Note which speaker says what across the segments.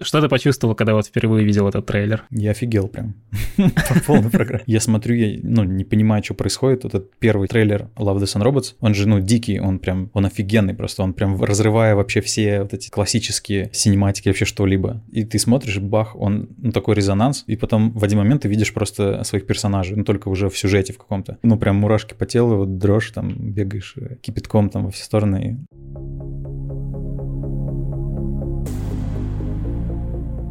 Speaker 1: Что ты почувствовал, когда вот впервые видел этот трейлер?
Speaker 2: Я офигел прям. По полной программе. Я смотрю, я, ну, не понимаю, что происходит. Этот первый трейлер Love, Death and Robots, он же, ну, дикий, он прям, он офигенный просто. Он прям разрывая вообще все вот эти классические синематики, вообще что-либо. И ты смотришь, бах, он, ну, такой резонанс. И потом в один момент ты видишь просто своих персонажей, ну, только уже в сюжете в каком-то. Ну, прям мурашки по телу, вот дрожь, там, бегаешь кипятком там во все стороны.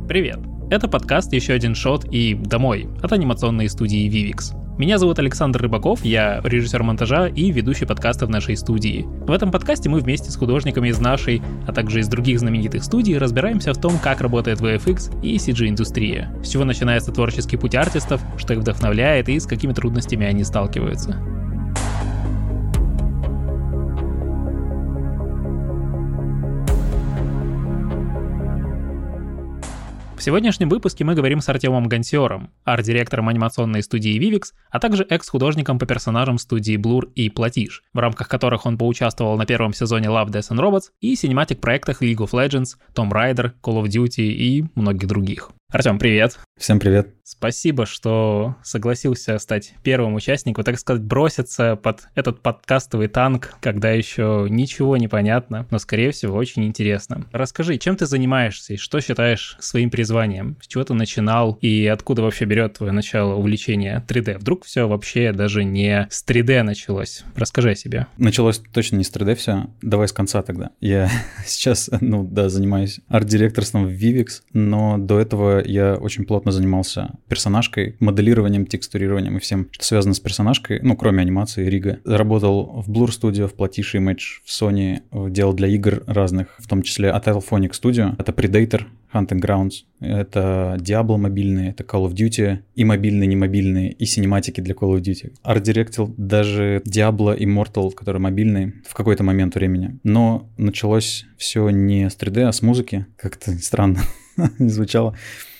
Speaker 1: Привет! Это подкаст «Еще один шот» и «Домой» от анимационной студии Vivix. Меня зовут Александр Рыбаков, я режиссер монтажа и ведущий подкаста в нашей студии. В этом подкасте мы вместе с художниками из нашей, а также из других знаменитых студий разбираемся в том, как работает VFX и CG-индустрия, с чего начинается творческий путь артистов, что их вдохновляет и с какими трудностями они сталкиваются. Сегодняшнем выпуске мы говорим с Артемом Гансиором, арт-директором анимационной студии Vivix, а также экс-художником по персонажам студии Blur и Platige, в рамках которых он поучаствовал на первом сезоне Love, Death and Robots и cinematic проектах League of Legends, Tomb Raider, Call of Duty и многих других. Артем, привет.
Speaker 2: Всем привет.
Speaker 1: Спасибо, что согласился стать первым участником, так сказать, броситься под этот подкастовый танк, когда еще ничего не понятно, но, скорее всего, очень интересно. Расскажи, чем ты занимаешься и что считаешь своим призванием? С чего ты начинал и откуда вообще берет твое начало увлечения 3D? Вдруг все вообще даже не с 3D началось? Расскажи о себе.
Speaker 2: Началось точно не с 3D все. Давай с конца тогда. Я сейчас, ну да, занимаюсь арт-директорством в Vivix, но до этого я очень плотно занимался персонажкой, моделированием, текстурированием и всем, что связано с персонажкой, ну, кроме анимации, Рига. Работал в Blur Studio, в Platish Image, в Sony, делал для игр разных, в том числе Atile Phonic Studio. Это Predator, Hunting Grounds, это Diablo мобильные, это Call of Duty, и мобильные, и не мобильные, и синематики для Call of Duty. Арт-директил даже Diablo Immortal, который мобильный, в какой-то момент времени. Но началось все не с 3D, а с музыки. Как-то странно не звучало.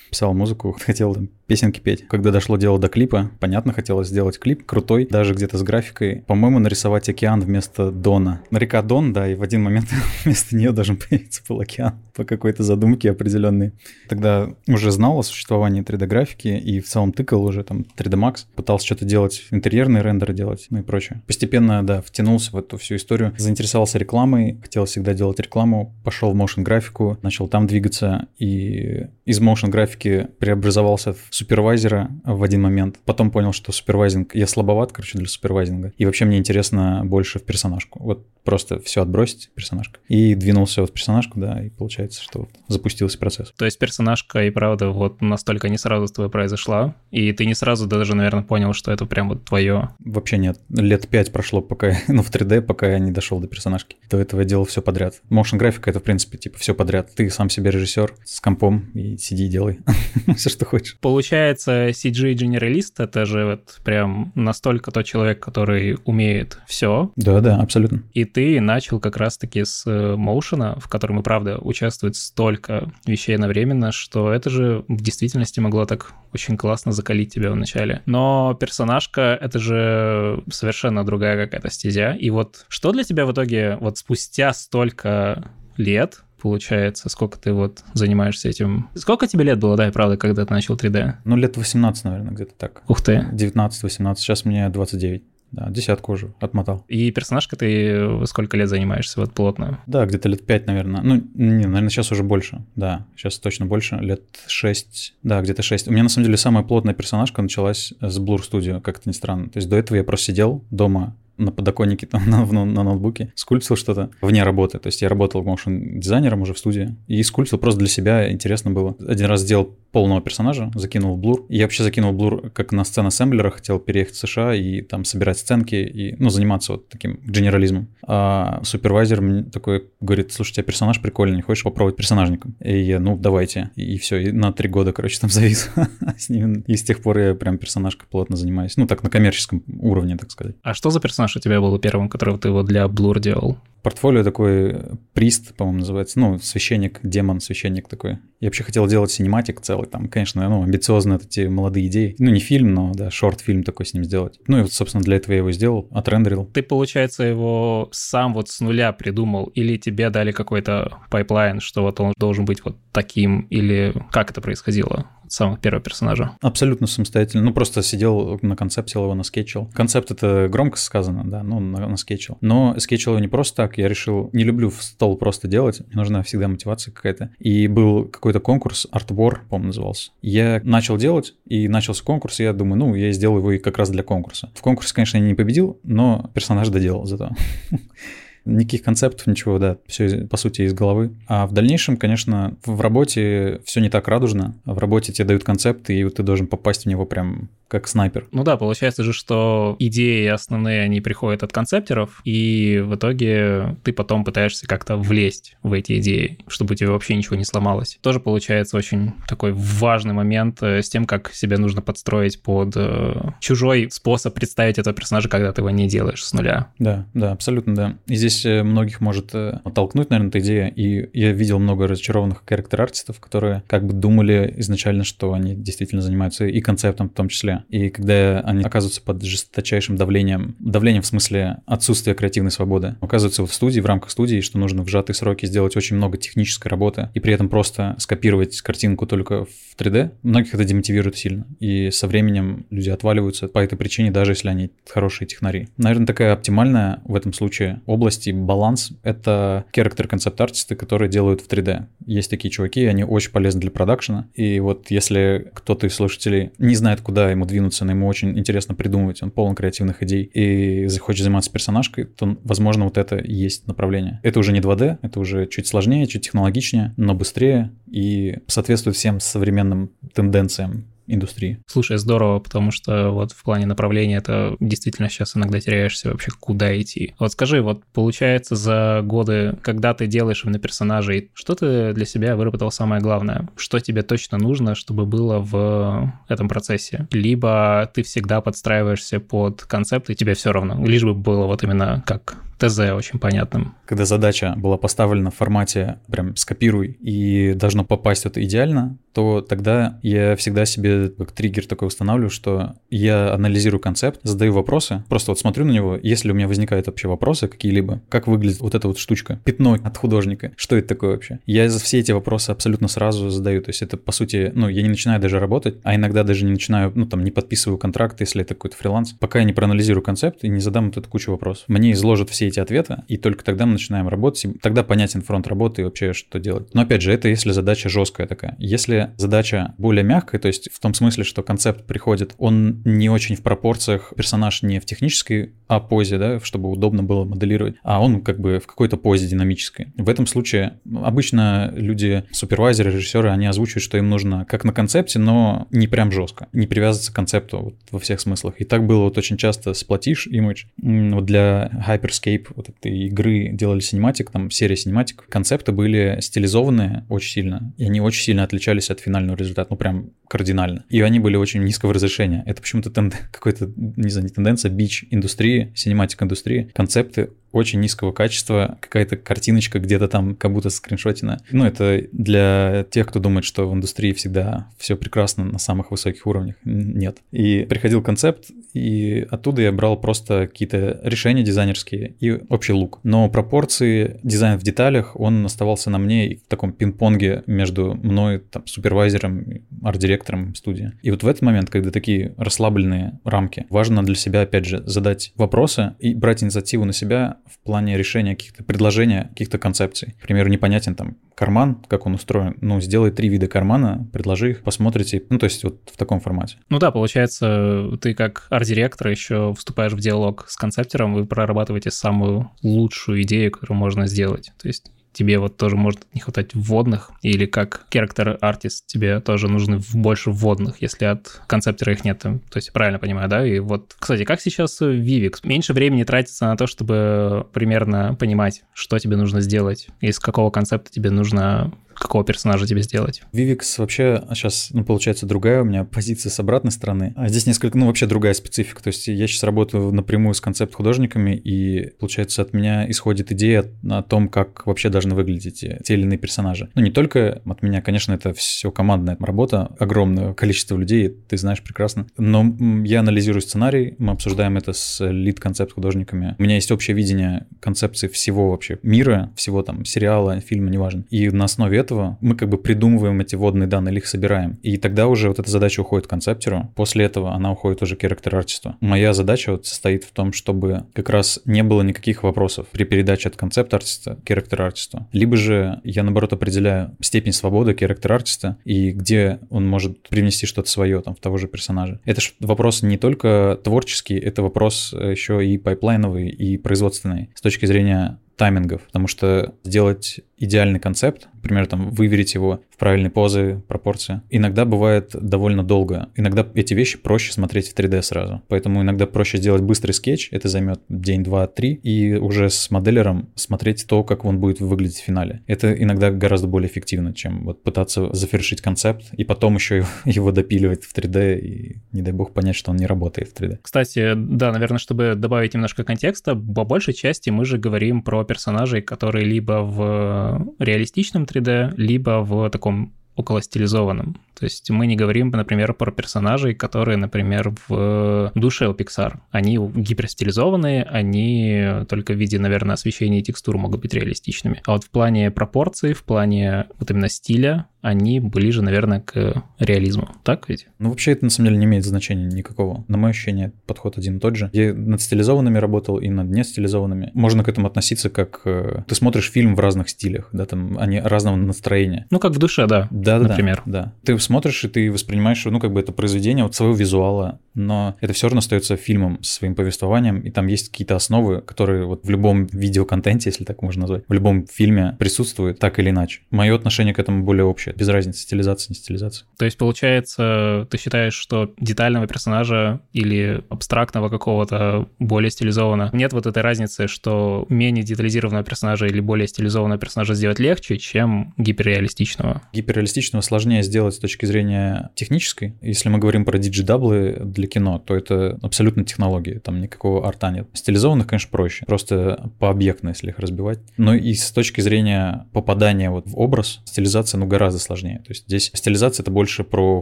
Speaker 2: Писал музыку, хотел там песенки петь. Когда дошло дело до клипа, понятно, хотелось сделать клип крутой, даже где-то с графикой. По-моему, нарисовать океан вместо Дона. Река Дон, да, и в один момент вместо нее должен появиться был океан по какой-то задумке определенной. Тогда уже знал о существовании 3D-графики и в целом тыкал уже там 3D Max, пытался что-то делать, интерьерные рендеры делать, ну и прочее. Постепенно, да, втянулся в эту всю историю, заинтересовался рекламой, хотел всегда делать рекламу, пошел в motion графику, начал там двигаться и из motion графики преобразовался в супервайзера в один момент. Потом понял, что супервайзинг, я слабоват, короче, для супервайзинга. И вообще мне интересно больше в персонажку. Вот просто все отбросить, персонажка. И двинулся вот в персонажку, да, и получается, что вот запустился процесс.
Speaker 1: То есть персонажка и правда вот настолько не сразу с тобой произошла, и ты не сразу даже, наверное, понял, что это прям вот твое.
Speaker 2: Вообще нет. Лет пять прошло, пока, ну, в 3D, пока я не дошел до персонажки. До этого я делал все подряд. Motion графика это, в принципе, типа все подряд. Ты сам себе режиссер с компом и сиди и делай все, что хочешь.
Speaker 1: Получается, CG-генералист — это же вот прям настолько тот человек, который умеет все.
Speaker 2: Да-да, абсолютно.
Speaker 1: И ты начал как раз-таки с моушена, э, в котором и правда участвует столько вещей одновременно, что это же в действительности могло так очень классно закалить тебя вначале. Но персонажка — это же совершенно другая какая-то стезя. И вот что для тебя в итоге вот спустя столько лет получается, сколько ты вот занимаешься этим. Сколько тебе лет было, да, и правда, когда ты начал 3D?
Speaker 2: Ну, лет 18, наверное, где-то так.
Speaker 1: Ух ты.
Speaker 2: 19-18, сейчас мне 29. Да, десятку уже отмотал.
Speaker 1: И персонажка ты сколько лет занимаешься вот плотно?
Speaker 2: Да, где-то лет пять, наверное. Ну, не, наверное, сейчас уже больше. Да, сейчас точно больше. Лет шесть. Да, где-то шесть. У меня, на самом деле, самая плотная персонажка началась с Blur Studio, как-то не странно. То есть до этого я просто сидел дома, на подоконнике там на, на, на ноутбуке, скульптил что-то вне работы. То есть я работал моушен дизайнером уже в студии и скульптил просто для себя, интересно было. Один раз сделал полного персонажа, закинул в Blur. Я вообще закинул Blur как на сцену ассемблера, хотел переехать в США и там собирать сценки и, ну, заниматься вот таким генерализмом. А супервайзер мне такой говорит, слушай, у тебя персонаж прикольный, не хочешь попробовать персонажником? И я, ну, давайте. И, и все, и на три года, короче, там завис с ним. И с тех пор я прям персонажкой плотно занимаюсь. Ну, так, на коммерческом уровне, так сказать.
Speaker 1: А что за персонаж персонаж у тебя был первым, которого ты вот для Blur делал?
Speaker 2: Портфолио такой Priest, по-моему, называется. Ну, священник, демон, священник такой. Я вообще хотел делать cinematic целый. Там, конечно, ну, амбициозно эти молодые идеи. Ну, не фильм, но, да, short-фильм такой с ним сделать. Ну, и вот, собственно, для этого я его сделал, отрендерил.
Speaker 1: Ты, получается, его сам вот с нуля придумал? Или тебе дали какой-то пайплайн, что вот он должен быть вот таким, или как это происходило? самого первого персонажа?
Speaker 2: Абсолютно самостоятельно. Ну, просто сидел на концепте, его наскетчил. Концепт — это громко сказано, да, ну, на, наскетчил. Но скетчил его не просто так. Я решил, не люблю в стол просто делать, мне нужна всегда мотивация какая-то. И был какой-то конкурс, Артбор, по-моему, назывался. Я начал делать, и начался конкурс, и я думаю, ну, я сделал его и как раз для конкурса. В конкурсе, конечно, я не победил, но персонаж доделал зато. Никаких концептов, ничего, да, все по сути из головы. А в дальнейшем, конечно, в работе все не так радужно. В работе тебе дают концепт, и ты должен попасть в него прям как снайпер.
Speaker 1: Ну да, получается же, что идеи основные, они приходят от концептеров, и в итоге ты потом пытаешься как-то влезть в эти идеи, чтобы у тебя вообще ничего не сломалось. Тоже получается очень такой важный момент э, с тем, как себе нужно подстроить под э, чужой способ представить этого персонажа, когда ты его не делаешь с нуля.
Speaker 2: Да, да, абсолютно да. И здесь э, многих может оттолкнуть, наверное, эта идея, и я видел много разочарованных характер-артистов, которые как бы думали изначально, что они действительно занимаются и концептом в том числе, и когда они оказываются под жесточайшим давлением, давлением в смысле отсутствия креативной свободы, оказываются в студии, в рамках студии, что нужно в сжатые сроки сделать очень много технической работы, и при этом просто скопировать картинку только в 3D, многих это демотивирует сильно. И со временем люди отваливаются по этой причине, даже если они хорошие технари. Наверное, такая оптимальная в этом случае область и баланс — это character концепт артисты которые делают в 3D. Есть такие чуваки, они очень полезны для продакшена. И вот если кто-то из слушателей не знает, куда ему двинуться, но ему очень интересно придумывать, он полон креативных идей и захочет заниматься персонажкой, то, возможно, вот это и есть направление. Это уже не 2D, это уже чуть сложнее, чуть технологичнее, но быстрее и соответствует всем современным тенденциям индустрии.
Speaker 1: Слушай, здорово, потому что вот в плане направления это действительно сейчас иногда теряешься вообще, куда идти. Вот скажи, вот получается за годы, когда ты делаешь именно персонажей, что ты для себя выработал самое главное? Что тебе точно нужно, чтобы было в этом процессе? Либо ты всегда подстраиваешься под концепт, и тебе все равно, лишь бы было вот именно как ТЗ очень понятным.
Speaker 2: Когда задача была поставлена в формате прям скопируй и должно попасть это идеально, то тогда я всегда себе как триггер такой устанавливаю, что я анализирую концепт, задаю вопросы, просто вот смотрю на него, если у меня возникают вообще вопросы какие-либо, как выглядит вот эта вот штучка, пятно от художника, что это такое вообще? Я за все эти вопросы абсолютно сразу задаю, то есть это по сути, ну, я не начинаю даже работать, а иногда даже не начинаю, ну, там, не подписываю контракт, если это какой-то фриланс, пока я не проанализирую концепт и не задам вот эту кучу вопросов. Мне изложат все эти ответы, и только тогда мы начинаем работать, тогда понятен фронт работы и вообще что делать. Но опять же, это если задача жесткая такая. Если задача более мягкая, то есть в том смысле, что концепт приходит, он не очень в пропорциях, персонаж не в технической а позе, да, чтобы удобно было моделировать, а он как бы в какой-то позе динамической. В этом случае обычно люди, супервайзеры, режиссеры, они озвучивают, что им нужно как на концепте, но не прям жестко, не привязываться к концепту вот во всех смыслах. И так было вот очень часто с Platish Image. Вот для Hyperscape вот этой игры делали cinematic, там серия cinematic, концепты были стилизованные очень сильно, и они очень сильно отличались от финального результата, ну прям кардинально. И они были очень низкого разрешения. Это почему-то тен... какой-то, не знаю, не тенденция, бич индустрии, cinematic индустрии. Концепты очень низкого качества, какая-то картиночка где-то там, как будто скриншотина. Ну, это для тех, кто думает, что в индустрии всегда все прекрасно на самых высоких уровнях. Нет. И приходил концепт, и оттуда я брал просто какие-то решения дизайнерские и общий look. Но пропорции, дизайн в деталях, он оставался на мне в таком пинг-понге между мной, там, супервайзером, арт-директором студии. И вот в этот момент, когда такие расслабленные рамки, важно для себя, опять же, задать вопросы и брать инициативу на себя в плане решения каких-то предложения, каких-то концепций. К примеру, непонятен там карман, как он устроен. Ну, сделай три вида кармана, предложи их, посмотрите. Ну, то есть вот в таком формате.
Speaker 1: Ну да, получается, ты как арт-директор еще вступаешь в диалог с концептером, вы прорабатываете самую лучшую идею, которую можно сделать. То есть тебе вот тоже может не хватать вводных, или как character артист тебе тоже нужны больше вводных, если от концептера их нет. То есть правильно понимаю, да? И вот, кстати, как сейчас Vivix? Меньше времени тратится на то, чтобы примерно понимать, что тебе нужно сделать, из какого концепта тебе нужно какого персонажа тебе сделать.
Speaker 2: Vivix вообще сейчас, ну, получается, другая у меня позиция с обратной стороны. А здесь несколько, ну, вообще другая специфика. То есть я сейчас работаю напрямую с концепт-художниками, и, получается, от меня исходит идея о том, как вообще должны выглядеть те или иные персонажи. Ну, не только от меня, конечно, это все командная работа, огромное количество людей, ты знаешь прекрасно. Но я анализирую сценарий, мы обсуждаем это с лид-концепт-художниками. У меня есть общее видение концепции всего вообще мира, всего там сериала, фильма, неважно. И на основе этого мы как бы придумываем эти водные данные или их собираем. И тогда уже вот эта задача уходит концептеру. После этого она уходит уже к character Моя задача вот состоит в том, чтобы как раз не было никаких вопросов при передаче от концепт-артиста к character Либо же я, наоборот, определяю степень свободы character-артиста и где он может привнести что-то свое там в того же персонажа. Это же вопрос не только творческий, это вопрос еще и пайплайновый, и производственный с точки зрения таймингов, потому что сделать идеальный концепт, например, там выверить его в правильные позы, пропорции, иногда бывает довольно долго. Иногда эти вещи проще смотреть в 3D сразу. Поэтому иногда проще сделать быстрый скетч, это займет день, два, три, и уже с моделером смотреть то, как он будет выглядеть в финале. Это иногда гораздо более эффективно, чем вот пытаться завершить концепт и потом еще его допиливать в 3D и, не дай бог, понять, что он не работает в 3D.
Speaker 1: Кстати, да, наверное, чтобы добавить немножко контекста, по большей части мы же говорим про персонажей, которые либо в реалистичном 3D, либо в таком около стилизованном. То есть мы не говорим, например, про персонажей, которые, например, в душе у Pixar. Они гиперстилизованные, они только в виде, наверное, освещения и текстур могут быть реалистичными. А вот в плане пропорций, в плане вот именно стиля, они ближе, наверное, к реализму. Так ведь?
Speaker 2: Ну, вообще это на самом деле не имеет значения никакого. На мое ощущение, подход один и тот же. Я над стилизованными работал и над нестилизованными. Можно к этому относиться как... Э, ты смотришь фильм в разных стилях, да, там они разного настроения.
Speaker 1: Ну, как в душе, да.
Speaker 2: Да,
Speaker 1: да, например.
Speaker 2: Да, да. Ты смотришь, и ты воспринимаешь, ну, как бы это произведение вот своего визуала, но это все равно остается фильмом своим повествованием, и там есть какие-то основы, которые вот в любом видеоконтенте, если так можно назвать, в любом фильме присутствуют так или иначе. Мое отношение к этому более общее, без разницы, стилизация, не стилизация.
Speaker 1: То есть, получается, ты считаешь, что детального персонажа или абстрактного какого-то более стилизованного нет вот этой разницы, что менее детализированного персонажа или более стилизованного персонажа сделать легче, чем гиперреалистичного?
Speaker 2: Гиперреалистичного сложнее сделать с точки зрения технической. Если мы говорим про digi-double ы для кино, то это абсолютно технология, там никакого арта нет. Стилизованных, конечно, проще, просто по объектно, если их разбивать. Но и с точки зрения попадания вот в образ, стилизация, ну, гораздо сложнее. То есть здесь стилизация — это больше про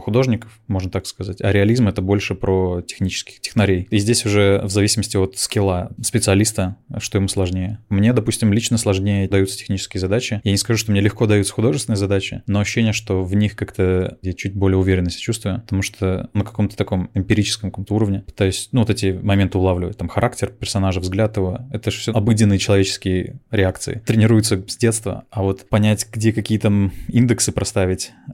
Speaker 2: художников, можно так сказать, а реализм — это больше про технических технарей. И здесь уже в зависимости от скилла специалиста, что ему сложнее. Мне, допустим, лично сложнее даются технические задачи. Я не скажу, что мне легко даются художественные задачи, но ощущение, что в них как-то я чуть более уверенно себя чувствую, потому что на каком-то таком эмпирическом каком-то уровне пытаюсь, ну, вот эти моменты улавливать. Там характер персонажа, взгляд его. Это же все обыденные человеческие реакции. Тренируются с детства, а вот понять, где какие там индексы проставить,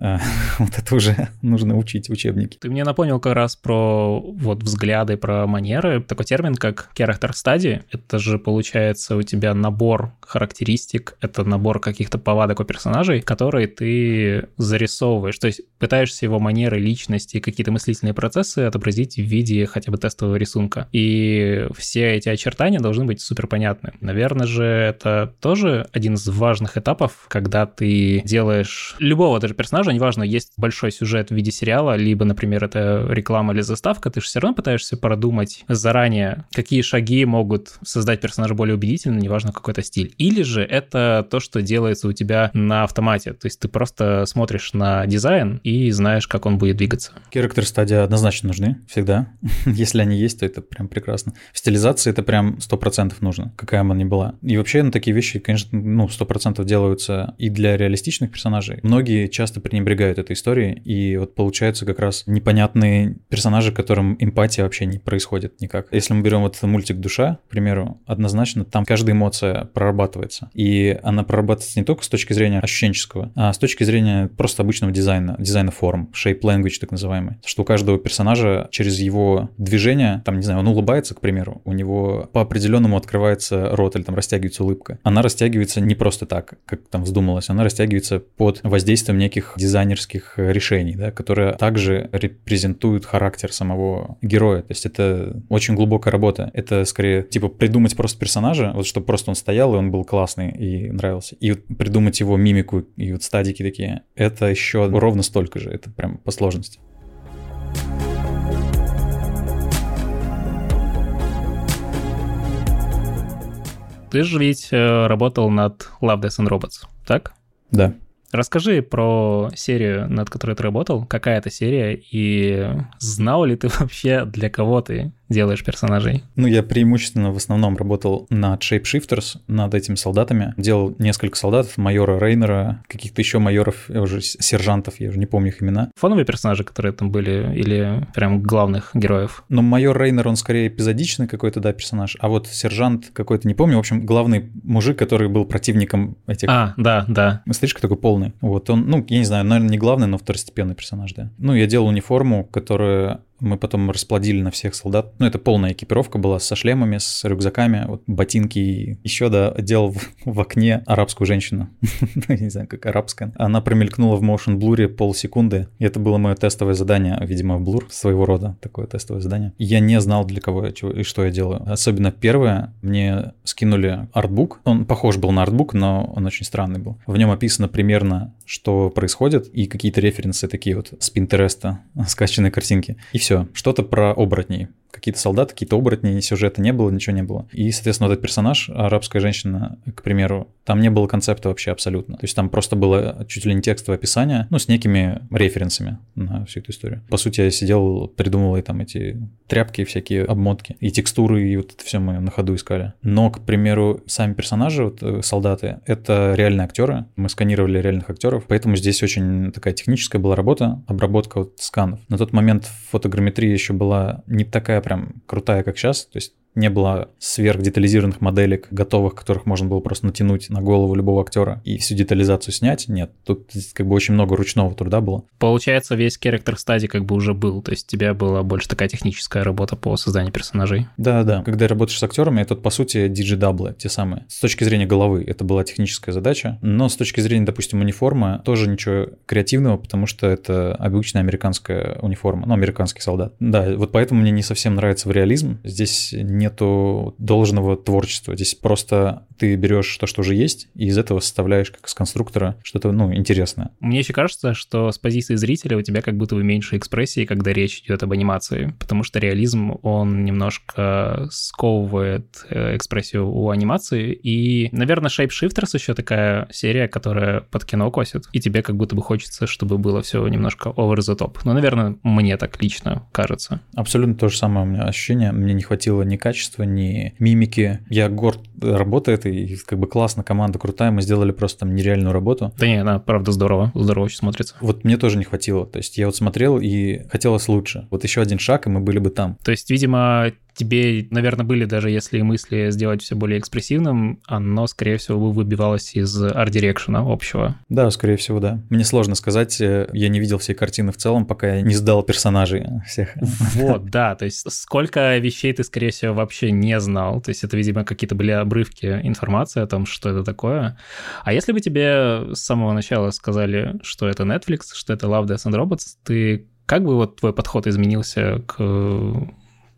Speaker 2: э, вот это уже нужно учить учебники.
Speaker 1: Ты мне напомнил как раз про вот взгляды, про манеры. Такой термин, как character study. Это же получается у тебя набор характеристик, это набор каких-то повадок у персонажей, которые ты зарисовываешь. То есть пытаешься его манеры, личности, какие-то мыслительные процессы отобразить в виде хотя бы тестового рисунка. И все эти очертания должны быть супер понятны. Наверное же, это тоже один из важных этапов, когда ты делаешь любого даже персонажа, неважно, есть большой сюжет в виде сериала, либо, например, это реклама или заставка, ты же все равно пытаешься продумать заранее, какие шаги могут создать персонажа более убедительным, неважно какой-то стиль. Или же это то, что делается у тебя на автомате, то есть ты просто смотришь на дизайн и знаешь, как он будет двигаться.
Speaker 2: Character стадия однозначно нужны всегда. Если они есть, то это прям прекрасно. В стилизации это прям 100% нужно, какая она ни была. И вообще на такие вещи, конечно, ну, 100% делаются и для реалистичных персонажей. Многие часто пренебрегают этой историей, и вот получаются как раз непонятные персонажи, которым эмпатия вообще не происходит никак. Если мы берем вот мультик «Душа», к примеру, однозначно там каждая эмоция прорабатывается. И она прорабатывается не только с точки зрения ощущенческого, а с точки зрения просто обычного дизайна, дизайна форм, shape language так называемый. Что у каждого персонажа через его движение, там, не знаю, он улыбается, к примеру, у него по определенному открывается рот или там растягивается улыбка. Она растягивается не просто так, как там вздумалось, она растягивается под воздействием неких дизайнерских решений, да, которые также репрезентуют характер самого героя. То есть это очень глубокая работа. Это скорее типа придумать просто персонажа, вот чтобы просто он стоял и он был классный и нравился. И вот придумать его мимику и вот стадики такие. Это еще ровно столько же. Это прям по сложности.
Speaker 1: Ты же ведь э, работал над Love, Death and Robots, так?
Speaker 2: Да.
Speaker 1: Расскажи про серию, над которой ты работал. Какая это серия? И знал ли ты вообще, для кого ты делаешь персонажей?
Speaker 2: Ну, я преимущественно в основном работал над Shapeshifters, над этими солдатами. Делал несколько солдатов, майора Рейнера, каких-то еще майоров, уже сержантов, я уже не помню их имена.
Speaker 1: Фоновые персонажи, которые там были, или прям главных героев?
Speaker 2: Но майор Рейнер, он скорее эпизодичный какой-то, да, персонаж, а вот сержант какой-то, не помню, в общем, главный мужик, который был противником этих...
Speaker 1: А, да, да.
Speaker 2: Стрижка такой полный. Вот он, ну, я не знаю, наверное, не главный, но второстепенный персонаж, да. Ну, я делал униформу, которая мы потом расплодили на всех солдат. Ну, это полная экипировка была со шлемами, с рюкзаками, вот ботинки. И еще, да, делал в, в окне арабскую женщину. Ну, не знаю, как арабская. Она промелькнула в motion blur полсекунды. И это было мое тестовое задание, видимо, в Blur, своего рода такое тестовое задание. Я не знал, для кого чего, и что я делаю. Особенно первое, мне скинули артбук. Он похож был на артбук, но он очень странный был. В нем описано примерно, что происходит, и какие-то референсы такие вот с Пинтереста, скачанные картинки. И все. Что-то про оборотней какие-то солдаты, какие-то оборотни, сюжета не было, ничего не было. И, соответственно, вот этот персонаж, арабская женщина, к примеру, там не было концепта вообще абсолютно. То есть там просто было чуть ли не текстовое описание, ну, с некими референсами на всю эту историю. По сути, я сидел, придумывал и там эти тряпки, всякие обмотки, и текстуры, и вот это все мы на ходу искали. Но, к примеру, сами персонажи, вот э, солдаты, это реальные актеры. Мы сканировали реальных актеров, поэтому здесь очень такая техническая была работа, обработка вот сканов. На тот момент фотограмметрия еще была не такая прям крутая, как сейчас. То есть не было сверхдетализированных моделек, готовых, которых можно было просто натянуть на голову любого актера и всю детализацию снять. Нет, тут как бы очень много ручного труда было.
Speaker 1: Получается, весь character study как бы уже был, то есть у тебя была больше такая техническая работа по созданию персонажей.
Speaker 2: Да, да. Когда работаешь с актерами, это, по сути, digi-double ы, те самые. С точки зрения головы это была техническая задача, но с точки зрения, допустим, униформы, тоже ничего креативного, потому что это обычная американская униформа, ну, американский солдат. Да, вот поэтому мне не совсем нравится в реализм. Здесь нету должного творчества. Здесь просто ты берешь то, что уже есть, и из этого составляешь как из конструктора что-то, ну, интересное.
Speaker 1: Мне еще кажется, что с позиции зрителя у тебя как будто бы меньше экспрессии, когда речь идет об анимации, потому что реализм, он немножко сковывает э, экспрессию у анимации, и, наверное, Shapeshifters еще такая серия, которая под кино косит, и тебе как будто бы хочется, чтобы было все немножко over the top. Ну, наверное, мне так лично кажется.
Speaker 2: Абсолютно то же самое у меня ощущение. Мне не хватило ни качества, качества, ни мимики. Я горд работой этой, и как бы классно, команда крутая, мы сделали просто там нереальную работу.
Speaker 1: Да не, она правда здорово, здорово очень смотрится.
Speaker 2: Вот мне тоже не хватило, то есть я вот смотрел и хотелось лучше. Вот еще один шаг, и мы были бы там.
Speaker 1: То есть, видимо, тебе, наверное, были даже если мысли сделать все более экспрессивным, оно, скорее всего, выбивалось из арт-дирекшена общего.
Speaker 2: Да, скорее всего, да. Мне сложно сказать, э, я не видел всей картины в целом, пока я не сдал персонажей всех.
Speaker 1: Вот, да, то есть сколько вещей ты, скорее всего, вообще не знал, то есть это, видимо, какие-то были обрывки информации о том, что это такое. А если бы тебе с самого начала сказали, что это Netflix, что это Love, Death and Robots, ты как бы вот твой подход изменился к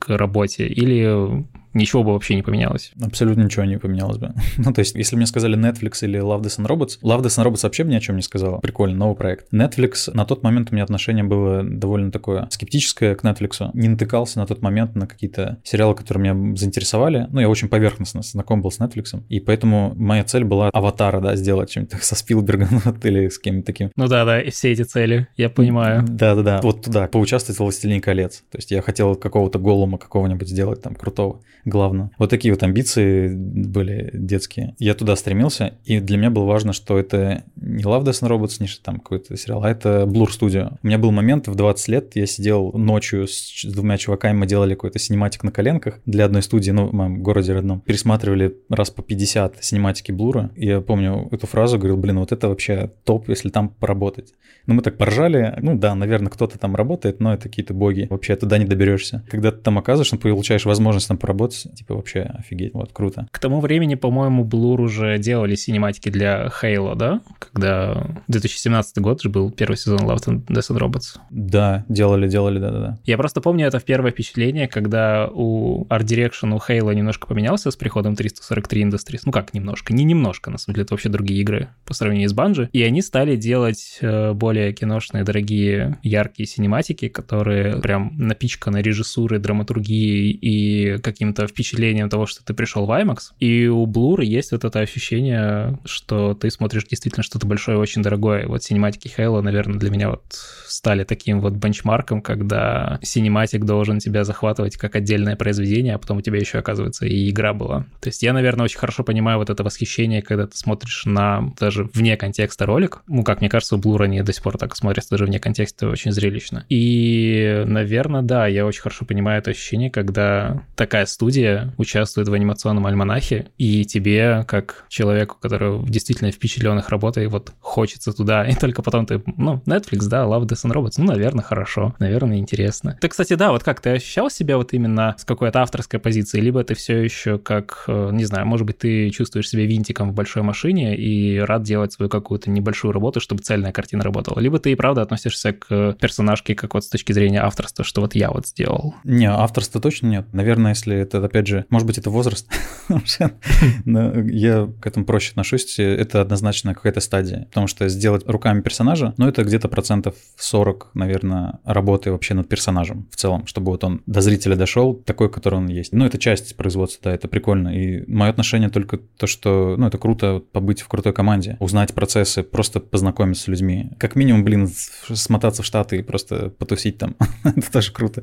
Speaker 1: к работе, или ничего бы вообще не поменялось.
Speaker 2: Абсолютно ничего не поменялось бы. ну, то есть, если мне сказали Netflix или Love, Death and Robots, Love, Death and Robots вообще мне о чем не сказала. Прикольно, новый проект. Netflix, на тот момент у меня отношение было довольно такое скептическое к Netflix. Не натыкался на тот момент на какие-то сериалы, которые меня заинтересовали. Ну, я очень поверхностно знаком был с Netflix, и поэтому моя цель была аватара, да, сделать чем-то со Спилбергом или с кем-то таким.
Speaker 1: Ну да, да, и все эти цели, я понимаю.
Speaker 2: Да-да-да, вот туда, поучаствовать в «Властелине колец». То есть я хотел какого-то голума какого-нибудь сделать там крутого главное. Вот такие вот амбиции были детские. Я туда стремился, и для меня было важно, что это не Love, Death and Robots, не там какой-то сериал, а это Blur Studio. У меня был момент в 20 лет, я сидел ночью с двумя чуваками, мы делали какой-то синематик на коленках для одной студии, ну, в моем городе родном. Пересматривали раз по 50 синематики Блура, я помню эту фразу, говорил, блин, вот это вообще топ, если там поработать. Ну, мы так поржали, ну да, наверное, кто-то там работает, но это какие-то боги, вообще туда не доберешься. Когда ты там оказываешься, получаешь возможность там поработать, типа вообще офигеть, вот круто.
Speaker 1: К тому времени, по-моему, Blur уже делали синематики для Halo, да? Когда 2017 год же был первый сезон Love and Death and Robots.
Speaker 2: Да, делали, делали, да-да-да.
Speaker 1: Я просто помню это в первое впечатление, когда у Art Direction у Halo немножко поменялся с приходом 343 Industries. Ну как немножко? Не немножко, на самом деле, это вообще другие игры по сравнению с Bungie. И они стали делать э, более киношные, дорогие, яркие синематики, которые прям напичканы режиссурой, драматургией и каким-то впечатлением того, что ты пришел в IMAX, и у Blur есть вот это ощущение, что ты смотришь действительно что-то большое очень дорогое. Вот синематики Halo, наверное, для меня вот стали таким вот бенчмарком, когда синематик должен тебя захватывать как отдельное произведение, а потом у тебя еще, оказывается, и игра была. То есть я, наверное, очень хорошо понимаю вот это восхищение, когда ты смотришь на даже вне контекста ролик. Ну, как мне кажется, у Blur они до сих пор так смотрятся даже вне контекста очень зрелищно. И, наверное, да, я очень хорошо понимаю это ощущение, когда такая студия участвует в анимационном альманахе, и тебе, как человеку, который действительно впечатлен их работой, вот хочется туда, и только потом ты, ну, Netflix, да, Love, Death and Robots, ну, наверное, хорошо, наверное, интересно. Ты, кстати, да, вот как, ты ощущал себя вот именно с какой-то авторской позиции, либо ты все еще как, э, не знаю, может быть, ты чувствуешь себя винтиком в большой машине и рад делать свою какую-то небольшую работу, чтобы цельная картина работала, либо ты и правда относишься к персонажке как вот с точки зрения авторства, что вот я вот сделал.
Speaker 2: Не, авторства точно нет. Наверное, если это, опять же, может быть, это возраст, я к этому проще отношусь, это однозначно какая-то стадия, потому что сделать руками персонажа, ну, это где-то процентов 40, наверное, работы вообще над персонажем в целом, чтобы вот он до зрителя дошел, такой, который он есть. Ну, это часть производства, да, это прикольно. И мое отношение только то, что, ну, это круто побыть в крутой команде, узнать процессы, просто познакомиться с людьми. Как минимум, блин, смотаться в Штаты и просто потусить там. это тоже круто.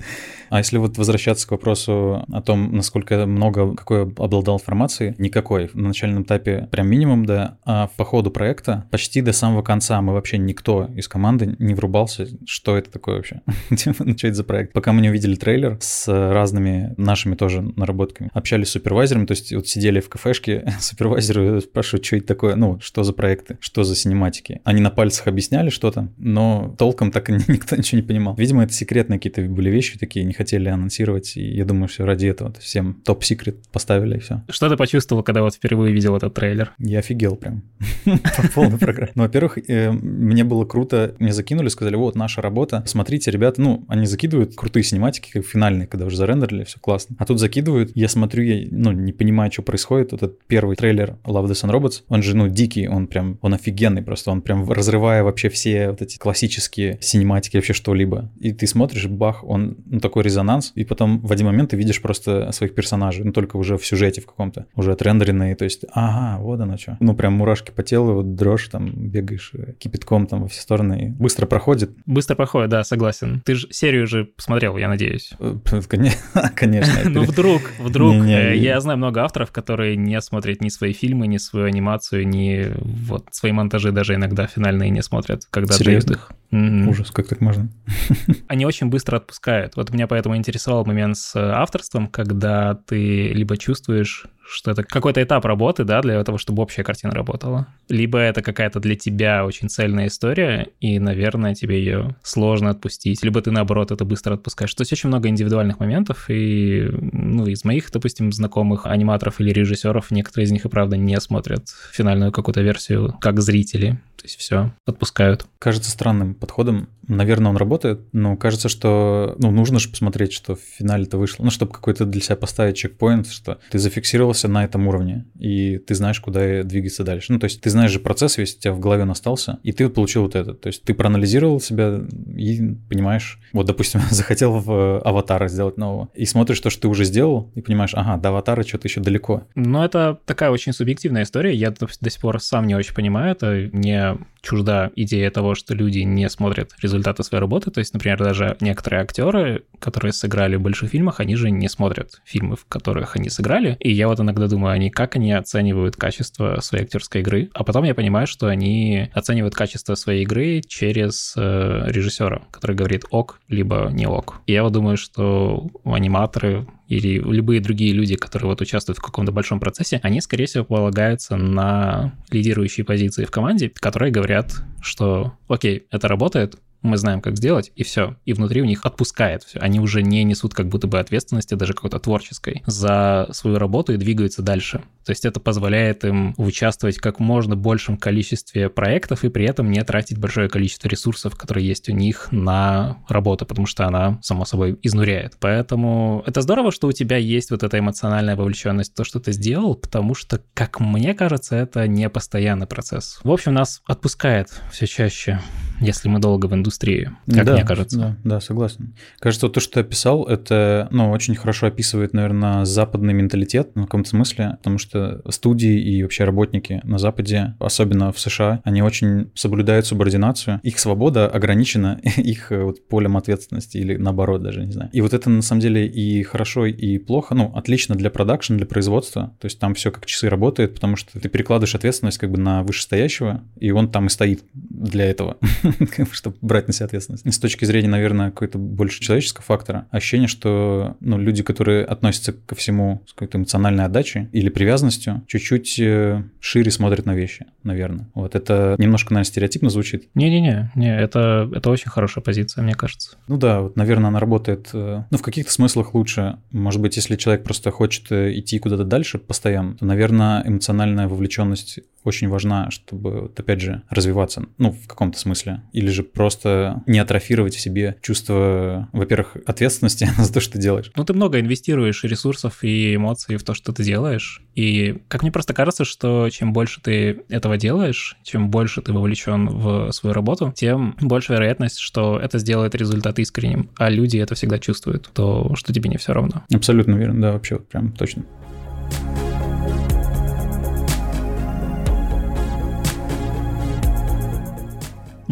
Speaker 2: А если вот возвращаться к вопросу о том, насколько много, какой обладал информации, никакой. На начальном этапе прям минимум, да. А по ходу проекта почти до самого конца мы вообще никто из команды не врубался, что это такое вообще. ну, что это за проект? Пока мы не увидели трейлер с разными нашими тоже наработками, общались с супервайзерами, то есть вот сидели в кафешке, супервайзеры спрашивают, что это такое, ну, что за проекты, что за синематики. Они на пальцах объясняли что-то, но толком так никто ничего не понимал. Видимо, это секретные какие-то были вещи такие, не хотели анонсировать, и я думаю, все ради этого всем топ-секрет поставили, и все.
Speaker 1: Что ты почувствовал, когда вот впервые видел этот трейлер?
Speaker 2: Я офигел прям. По полной программе. Ну, во-первых, э, мне было круто, мне закинули, сказали, вот наша работа, смотрите, ребята, ну, они закидывают крутые синематики, как финальные, когда уже зарендерили, все классно. А тут закидывают, я смотрю, я, ну, не понимаю, что происходит. Вот этот первый трейлер Love, Death and Robots, он же, ну, дикий, он прям, он офигенный просто, он прям разрывая вообще все вот эти классические синематики, вообще что-либо. И ты смотришь, бах, он, ну, такой резонанс, и потом в один момент ты видишь просто своих персонажей, ну, только уже в сюжете в каком-то, уже отрендеренные, то есть, ага, вот оно что. Ну, прям мурашки по телу, вот дрожь, там, бегаешь э, кипятком там во все стороны, и быстро проходит.
Speaker 1: Быстро проходит, да, согласен. Ты же серию же посмотрел, я надеюсь. Э,
Speaker 2: конечно.
Speaker 1: Ну, вдруг, вдруг. Э, я знаю много авторов, которые не смотрят ни свои фильмы, ни свою анимацию, ни вот свои монтажи даже иногда финальные не смотрят, когда дают их.
Speaker 2: Ужас, как так можно?
Speaker 1: Они очень быстро отпускают. Вот меня поэтому интересовал момент с авторством, когда ты либо чувствуешь, что это какой-то этап работы, да, для того, чтобы общая картина работала. Либо это какая-то для тебя очень цельная история, и, наверное, тебе ее сложно отпустить. Либо ты, наоборот, это быстро отпускаешь. То есть очень много индивидуальных моментов, и, ну, из моих, допустим, знакомых аниматоров или режиссеров, некоторые из них и правда не смотрят финальную какую-то версию как зрители. То есть все, отпускают.
Speaker 2: Кажется странным подходом. Наверное, он работает, но кажется, что ну, нужно же посмотреть, что в финале это вышло. Ну, чтобы какой-то для себя поставить чекпоинт, что ты зафиксировался на этом уровне, и ты знаешь, куда двигаться дальше. Ну, то есть ты знаешь же процесс весь, у тебя в голове он остался, и ты получил вот это. То есть ты проанализировал себя и понимаешь, вот, допустим, захотел в аватара сделать нового, и смотришь то, что ты уже сделал, и понимаешь, ага, до аватара что-то еще далеко.
Speaker 1: Ну, это такая очень субъективная история. Я до, до сих пор сам не очень понимаю это. Не чужда идея того, что люди не смотрят результаты своей работы. То есть, например, даже некоторые актеры, которые сыграли в больших фильмах, они же не смотрят фильмы, в которых они сыграли. И я вот иногда думаю, они как они оценивают качество своей актерской игры. А потом я понимаю, что они оценивают качество своей игры через э, режиссера, который говорит ок, либо не ок. И я вот думаю, что аниматоры или любые другие люди, которые вот участвуют в каком-то большом процессе, они, скорее всего, полагаются на лидирующие позиции в команде, которые говорят, что окей, это работает, мы знаем, как сделать, и все. И внутри у них отпускает все. Они уже не несут как будто бы ответственности, даже какой-то творческой, за свою работу и двигаются дальше. То есть это позволяет им участвовать в как можно большем количестве проектов и при этом не тратить большое количество ресурсов, которые есть у них на работу, потому что она, само собой, изнуряет. Поэтому это здорово, что у тебя есть вот эта эмоциональная вовлеченность то, что ты сделал, потому что, как мне кажется, это не постоянный процесс. В общем, нас отпускает все чаще, если мы долго в индустрии индустрии, как
Speaker 2: да,
Speaker 1: мне кажется.
Speaker 2: Да, да, согласен. Кажется, то, что ты описал, это, ну, очень хорошо описывает, наверное, западный менталитет ну, в каком-то смысле, потому что студии и вообще работники на Западе, особенно в США, они очень соблюдают субординацию. Их свобода ограничена их э, вот, полем ответственности или наоборот даже, не знаю. И вот это на самом деле и хорошо, и плохо. Ну, отлично для продакшн, для производства. То есть там все как часы работает, потому что ты перекладываешь ответственность как бы на вышестоящего, и он там и стоит для этого, чтобы брать на себя ответственность. И с точки зрения, наверное, какой-то больше человеческого фактора, ощущение, что ну, люди, которые относятся ко всему с какой-то эмоциональной отдачей или привязанностью, чуть-чуть э, шире смотрят на вещи, наверное. Вот это немножко, наверное, стереотипно звучит.
Speaker 1: Не-не-не, не, это, это очень хорошая позиция, мне кажется.
Speaker 2: Ну да, вот, наверное, она работает, э, ну, в каких-то смыслах лучше. Может быть, если человек просто хочет э, идти куда-то дальше постоянно, то, наверное, эмоциональная вовлеченность очень важна, чтобы, вот, опять же, развиваться, ну, в каком-то смысле. Или же просто не атрофировать в себе чувство, во-первых, ответственности за то, что ты делаешь.
Speaker 1: Ну, ты много инвестируешь ресурсов и эмоций в то, что ты делаешь. И как мне просто кажется, что чем больше ты этого делаешь, чем больше ты вовлечен в свою работу, тем больше вероятность, что это сделает результат искренним. А люди это всегда чувствуют, то что тебе не все равно.
Speaker 2: Абсолютно верно, да, вообще вот прям точно.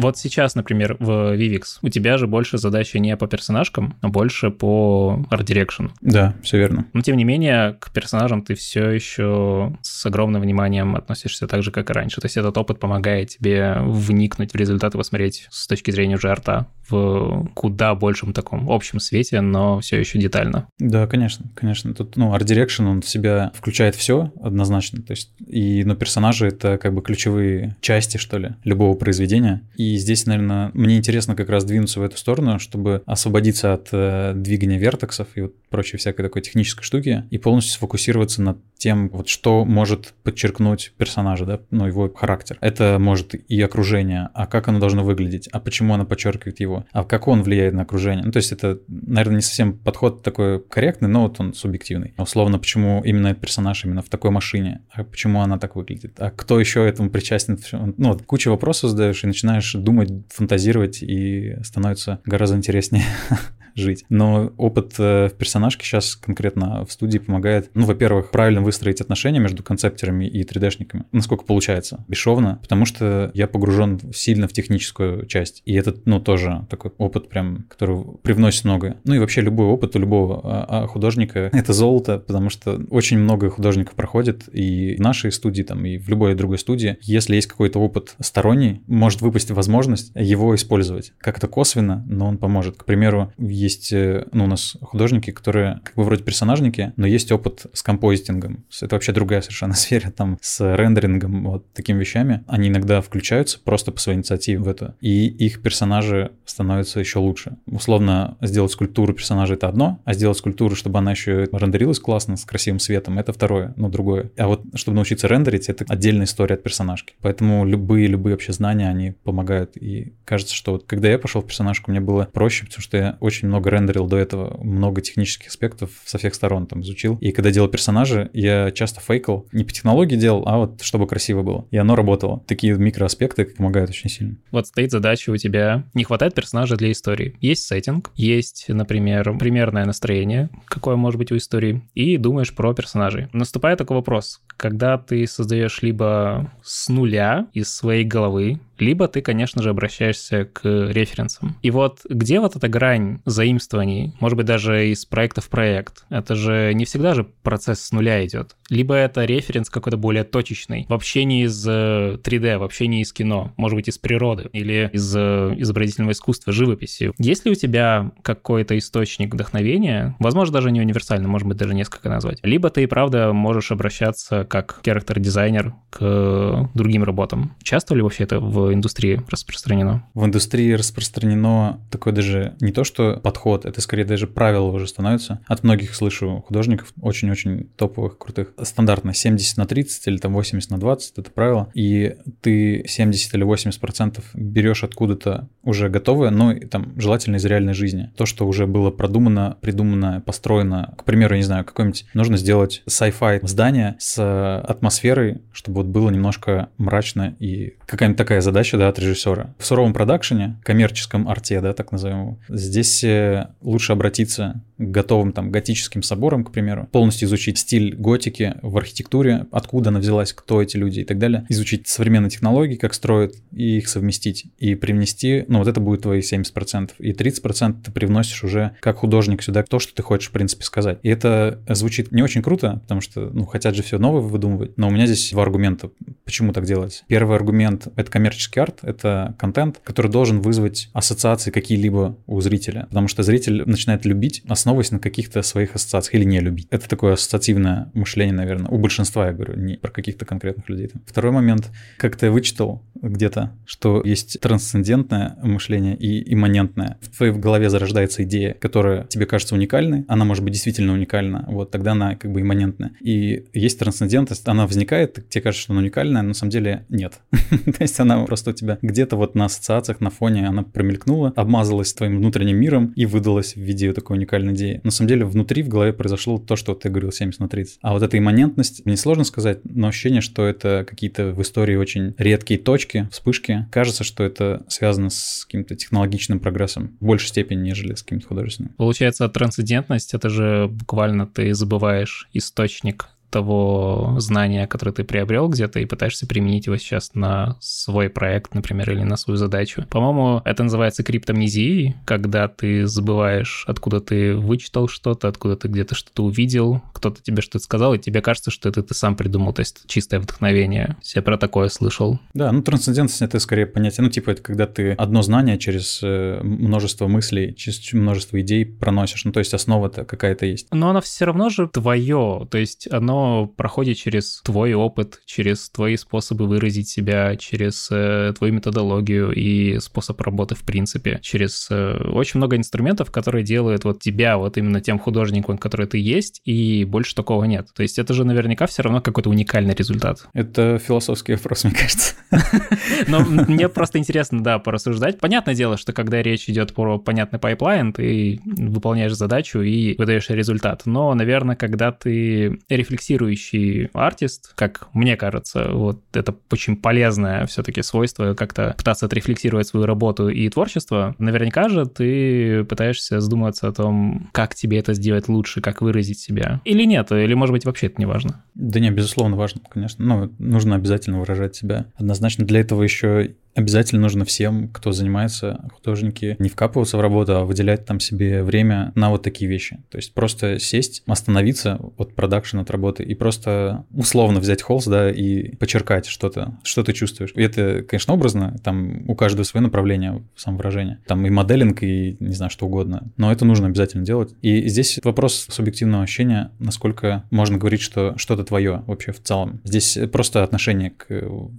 Speaker 1: Вот сейчас, например, в Vivix у тебя же больше задачи не по персонажкам, а больше по арт-дирекшену.
Speaker 2: Да, все верно.
Speaker 1: Но тем не менее, к персонажам ты все еще с огромным вниманием относишься так же, как и раньше. То есть этот опыт помогает тебе вникнуть в результаты, посмотреть с точки зрения уже арта в куда большем таком общем свете, но все еще детально.
Speaker 2: Да, конечно, конечно. Тут, ну, Art Direction, он в себя включает все однозначно. То есть, и, но персонажи — это как бы ключевые части, что ли, любого произведения. И здесь, наверное, мне интересно как раз двинуться в эту сторону, чтобы освободиться от э, двигания вертексов и вот прочей всякой такой технической штуки и полностью сфокусироваться над тем, вот что может подчеркнуть персонажа, да, ну, его характер. Это может и окружение, а как оно должно выглядеть, а почему оно подчеркивает его, а как он влияет на окружение. Ну, то есть это, наверное, не совсем подход такой корректный, но вот он субъективный. Условно, почему именно этот персонаж именно в такой машине, а почему она так выглядит, а кто еще этому причастен. Ну, вот куча вопросов задаешь и начинаешь думать, фантазировать, и становится гораздо интереснее жить. Но опыт э, в персонажке сейчас конкретно в студии помогает, ну, во-первых, правильно выстроить отношения между концептерами и 3D-шниками, насколько получается, бесшовно, потому что я погружен сильно в техническую часть. И это, ну, тоже такой опыт прям, который привносит многое. Ну и вообще любой опыт у любого а, а художника — это золото, потому что очень много художников проходит и в нашей студии, там, и в любой другой студии. Если есть какой-то опыт сторонний, может выпасть возможность его использовать. Как-то косвенно, но он поможет. К примеру, есть э, ну, у нас художники, которые как бы вроде персонажники, но есть опыт с композитингом. Это вообще другая совершенно сфера, там с рендерингом, вот такими вещами. Они иногда включаются просто по своей инициативе в это, и их персонажи становятся еще лучше. Условно, сделать скульптуру персонажа — это одно, а сделать скульптуру, чтобы она еще рендерилась классно, с красивым светом — это второе, ну, другое. А вот чтобы научиться рендерить, это отдельная история от персонажки. Поэтому любые-любые вообще знания, они помогают. И кажется, что вот когда я пошел в персонажку, мне было проще, потому что я очень много рендерил до этого, много технических аспектов со всех сторон там изучил. И когда делал персонажи, я часто фейкал. Не по технологии делал, а вот чтобы красиво было. И оно работало. Такие микроаспекты помогают очень сильно.
Speaker 1: Вот стоит задача у тебя. Не хватает персонажа для истории. Есть сеттинг, есть, например, примерное настроение, какое может быть у истории, и думаешь про персонажей. Наступает такой вопрос. Когда ты создаешь либо с нуля из своей головы либо ты, конечно же, обращаешься к референсам. И вот где вот эта грань заимствований, может быть, даже из проекта в проект? Это же не всегда же процесс с нуля идет. Либо это референс какой-то более точечный, вообще не из 3D, э, вообще не из кино, может быть, из природы или из э, изобразительного искусства, живописи. Есть ли у тебя какой-то источник вдохновения, возможно, даже не универсальный, может быть, даже несколько назвать, либо ты и правда можешь обращаться как характер-дизайнер к другим работам. Часто ли вообще это в индустрии распространено?
Speaker 2: В индустрии распространено такое даже не то, что подход, это скорее даже правило уже становится. От многих слышу художников, очень-очень топовых, крутых. Стандартно 70 на 30 или там 80 на 20 это правило. И ты 70 или 80 процентов берешь откуда-то уже готовое, но там желательно из реальной жизни. То, что уже было продумано, придумано, построено. К примеру, не знаю, какое-нибудь нужно сделать sci-fi здание с э, атмосферой, чтобы вот было немножко мрачно и какая-нибудь такая задача, да, от режиссера. В суровом продакшене, коммерческом арте, да, так называемом, здесь э, лучше обратиться готовым там готическим соборам, к примеру, полностью изучить стиль готики в архитектуре, откуда она взялась, кто эти люди и так далее, изучить современные технологии, как строят, и их совместить, и привнести, ну вот это будет твои 70%, и 30% ты привносишь уже как художник сюда то, что ты хочешь, в принципе, сказать. И это звучит не очень круто, потому что, ну, хотят же все новое выдумывать, но у меня здесь два аргумента, почему так делать. Первый аргумент — это коммерческий арт, это контент, который должен вызвать ассоциации какие-либо у зрителя, потому что зритель начинает любить, основываясь на каких-то своих ассоциациях или не любить. Это такое ассоциативное мышление, наверное, у большинства, я говорю, не про каких-то конкретных людей. Второй момент, как-то я вычитал где-то, что есть трансцендентное мышление и имманентное. В твоей голове зарождается идея, которая тебе кажется уникальной, она может быть действительно уникальна, вот тогда она как бы имманентная. И есть трансцендентность, она возникает, тебе кажется, что она уникальная, но на самом деле нет. То есть она просто у тебя где-то вот на ассоциациях, на фоне она промелькнула, обмазалась твоим внутренним миром и выдалась в виде такой уникальной идеи. На самом деле внутри в голове произошло то, что ты говорил 70 на 30. А вот эта имманентность, мне сложно сказать, но ощущение, что это какие-то в истории очень редкие точки, вспышки. Кажется, что это связано с каким-то технологичным прогрессом в большей степени, нежели с каким-то художественным.
Speaker 1: Получается, трансцендентность — это же буквально ты забываешь источник того знания, которое ты приобрел где-то, и пытаешься применить его сейчас на свой проект, например, или на свою задачу. По-моему, это называется криптомнезией, когда ты забываешь, откуда ты вычитал что-то, откуда ты где-то что-то увидел, кто-то тебе что-то сказал, и тебе кажется, что это ты сам придумал, то есть чистое вдохновение. Я про такое слышал.
Speaker 2: Да, ну трансцендентность — это скорее понятие, ну типа это когда ты одно знание через э, множество мыслей, через множество идей проносишь, ну то есть основа-то какая-то есть.
Speaker 1: Но она все равно же твое, то есть оно проходит через твой опыт, через твои способы выразить себя, через э, твою методологию и способ работы в принципе, через э, очень много инструментов, которые делают вот тебя вот именно тем художником, который ты есть, и больше такого нет. То есть это же наверняка все равно какой-то уникальный результат.
Speaker 2: Это философский вопрос, мне кажется.
Speaker 1: Но мне просто интересно, да, порассуждать. Понятное дело, что когда речь идет про понятный пайплайн, ты выполняешь задачу и выдаешь результат. Но, наверное, когда ты рефлексируешь рефлексирующий артист, как мне кажется, вот это очень полезное все-таки свойство как-то пытаться отрефлексировать свою работу и творчество. Наверняка же ты пытаешься задуматься о том, как тебе это сделать лучше, как выразить себя. Или нет, или может быть вообще это не важно.
Speaker 2: Да не, безусловно, важно, конечно. Ну, нужно обязательно выражать себя. Однозначно для этого еще Обязательно нужно всем, кто занимается, художники, не вкапываться в работу, а выделять там себе время на вот такие вещи. То есть просто сесть, остановиться от продакшена, от работы и просто условно взять холст, да, и почеркать что-то, что ты чувствуешь. И это, конечно, образно, там у каждого свое направление самовыражения. Там и моделинг, и не знаю, что угодно. Но это нужно обязательно делать. И здесь вопрос субъективного ощущения, насколько можно говорить, что что-то твое вообще в целом. Здесь просто отношение к,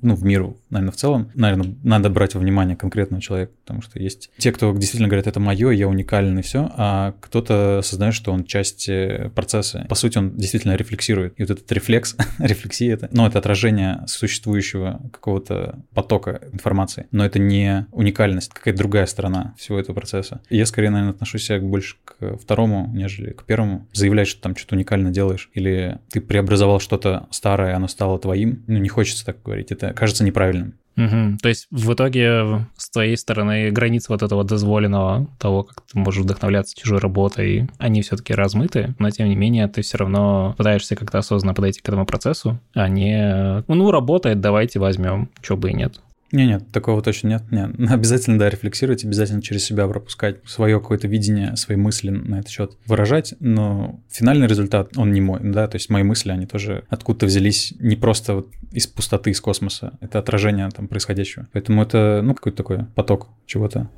Speaker 2: ну, в миру, наверное, в целом. Наверное, надо брать во внимание конкретного человека, потому что есть те, кто действительно говорят, это мое, я уникален и все, а кто-то осознает, что он часть э, процесса. По сути, он действительно рефлексирует. И вот этот рефлекс, рефлексия это, ну, это отражение существующего какого-то потока информации, но это не уникальность, какая-то другая сторона всего этого процесса. И я скорее, наверное, отношусь себя больше к второму, нежели к первому. Заявлять, что там что-то уникально делаешь, или ты преобразовал что-то старое, оно стало твоим, ну, не хочется так говорить, это кажется неправильным.
Speaker 1: Угу. То есть в итоге с твоей стороны границы вот этого дозволенного, того, как ты можешь вдохновляться чужой работой, они все-таки размыты, но тем не менее ты все равно пытаешься как-то осознанно подойти к этому процессу, а не «ну, работает, давайте возьмем, что бы и нет».
Speaker 2: Не, нет, такого точно нет. Нет. Обязательно, да, рефлексировать, обязательно через себя пропускать свое какое-то видение, свои мысли на этот счет выражать, но финальный результат, он не мой, да, то есть мои мысли, они тоже откуда-то взялись не просто вот из пустоты, из космоса, это отражение там происходящего. Поэтому это, ну, какой-то такой поток чего-то.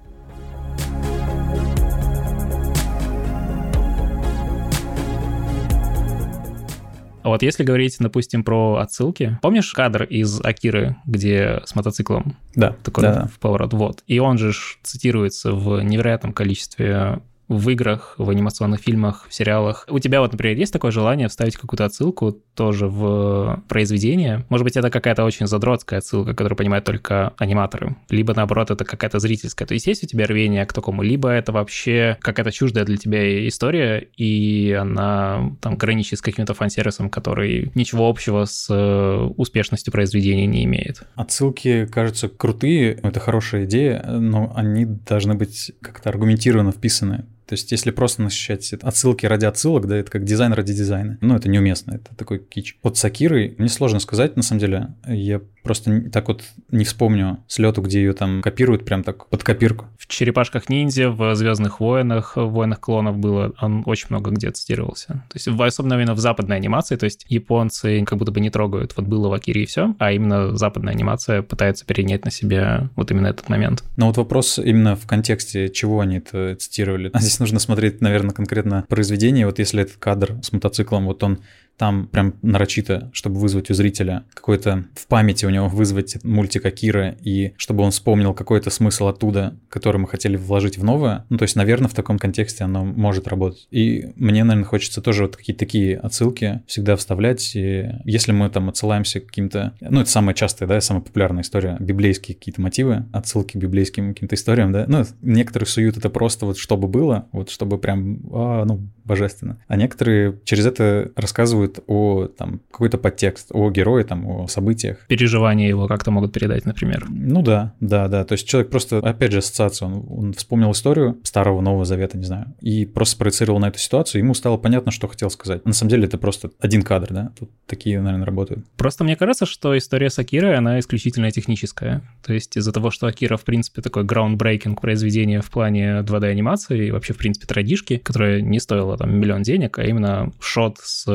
Speaker 1: Вот если говорить, допустим, про отсылки, помнишь кадр из Акиры, где с мотоциклом?
Speaker 2: Да.
Speaker 1: Такой
Speaker 2: да.
Speaker 1: в поворот. Вот. И он же цитируется в невероятном количестве в играх, в анимационных фильмах, в сериалах. У тебя вот, например, есть такое желание вставить какую-то отсылку тоже в произведение? Может быть, это какая-то очень задротская отсылка, которую понимают только аниматоры. Либо, наоборот, это какая-то зрительская. То есть есть у тебя рвение к такому, либо это вообще какая-то чуждая для тебя история, и она там граничит с каким-то фан-сервисом, который ничего общего с э, успешностью произведения не имеет.
Speaker 2: Отсылки кажутся крутые, это хорошая идея, но они должны быть как-то аргументированно вписаны. То есть, если просто насыщать отсылки ради отсылок, да, это как дизайн ради дизайна. Ну, это неуместно, это такой кич. Вот с Акирой мне сложно сказать, на самом деле. Я просто так вот не вспомню слету, где ее там копируют прям так под копирку.
Speaker 1: В «Черепашках ниндзя», в «Звездных войнах», в «Войнах клонов» было, он очень много где цитировался. То есть, особенно именно в западной анимации, то есть японцы как будто бы не трогают, вот было в Акире и все, а именно западная анимация пытается перенять на себя вот именно этот момент.
Speaker 2: Но вот вопрос именно в контексте, чего они это цитировали. А здесь нужно смотреть, наверное, конкретно произведение. Вот если этот кадр с мотоциклом, вот он там прям нарочито, чтобы вызвать у зрителя какой-то в памяти у него вызвать мультик Акира, и чтобы он вспомнил какой-то смысл оттуда, который мы хотели вложить в новое. Ну, то есть, наверное, в таком контексте оно может работать. И мне, наверное, хочется тоже вот какие-то такие отсылки всегда вставлять. И если мы там отсылаемся к каким-то... Ну, это самая частая, да, самая популярная история. Библейские какие-то мотивы, отсылки к библейским каким-то историям, да. Ну, некоторые суют это просто вот чтобы было, вот чтобы прям, а, ну, божественно. А некоторые через это рассказывают о там какой-то подтекст, о герое, там, о событиях.
Speaker 1: Переживания его как-то могут передать, например.
Speaker 2: Ну да, да, да. То есть человек просто, опять же, ассоциация, он, он вспомнил историю старого Нового Завета, не знаю, и просто спроецировал на эту ситуацию, ему стало понятно, что хотел сказать. На самом деле это просто один кадр, да? Тут такие, наверное, работают.
Speaker 1: Просто мне кажется, что история с Акирой, она исключительно техническая. То есть из-за того, что Акира, в принципе, такой groundbreaking произведение в плане 2D-анимации и вообще, в принципе, традишки, которая не стоила там миллион денег, а именно шот с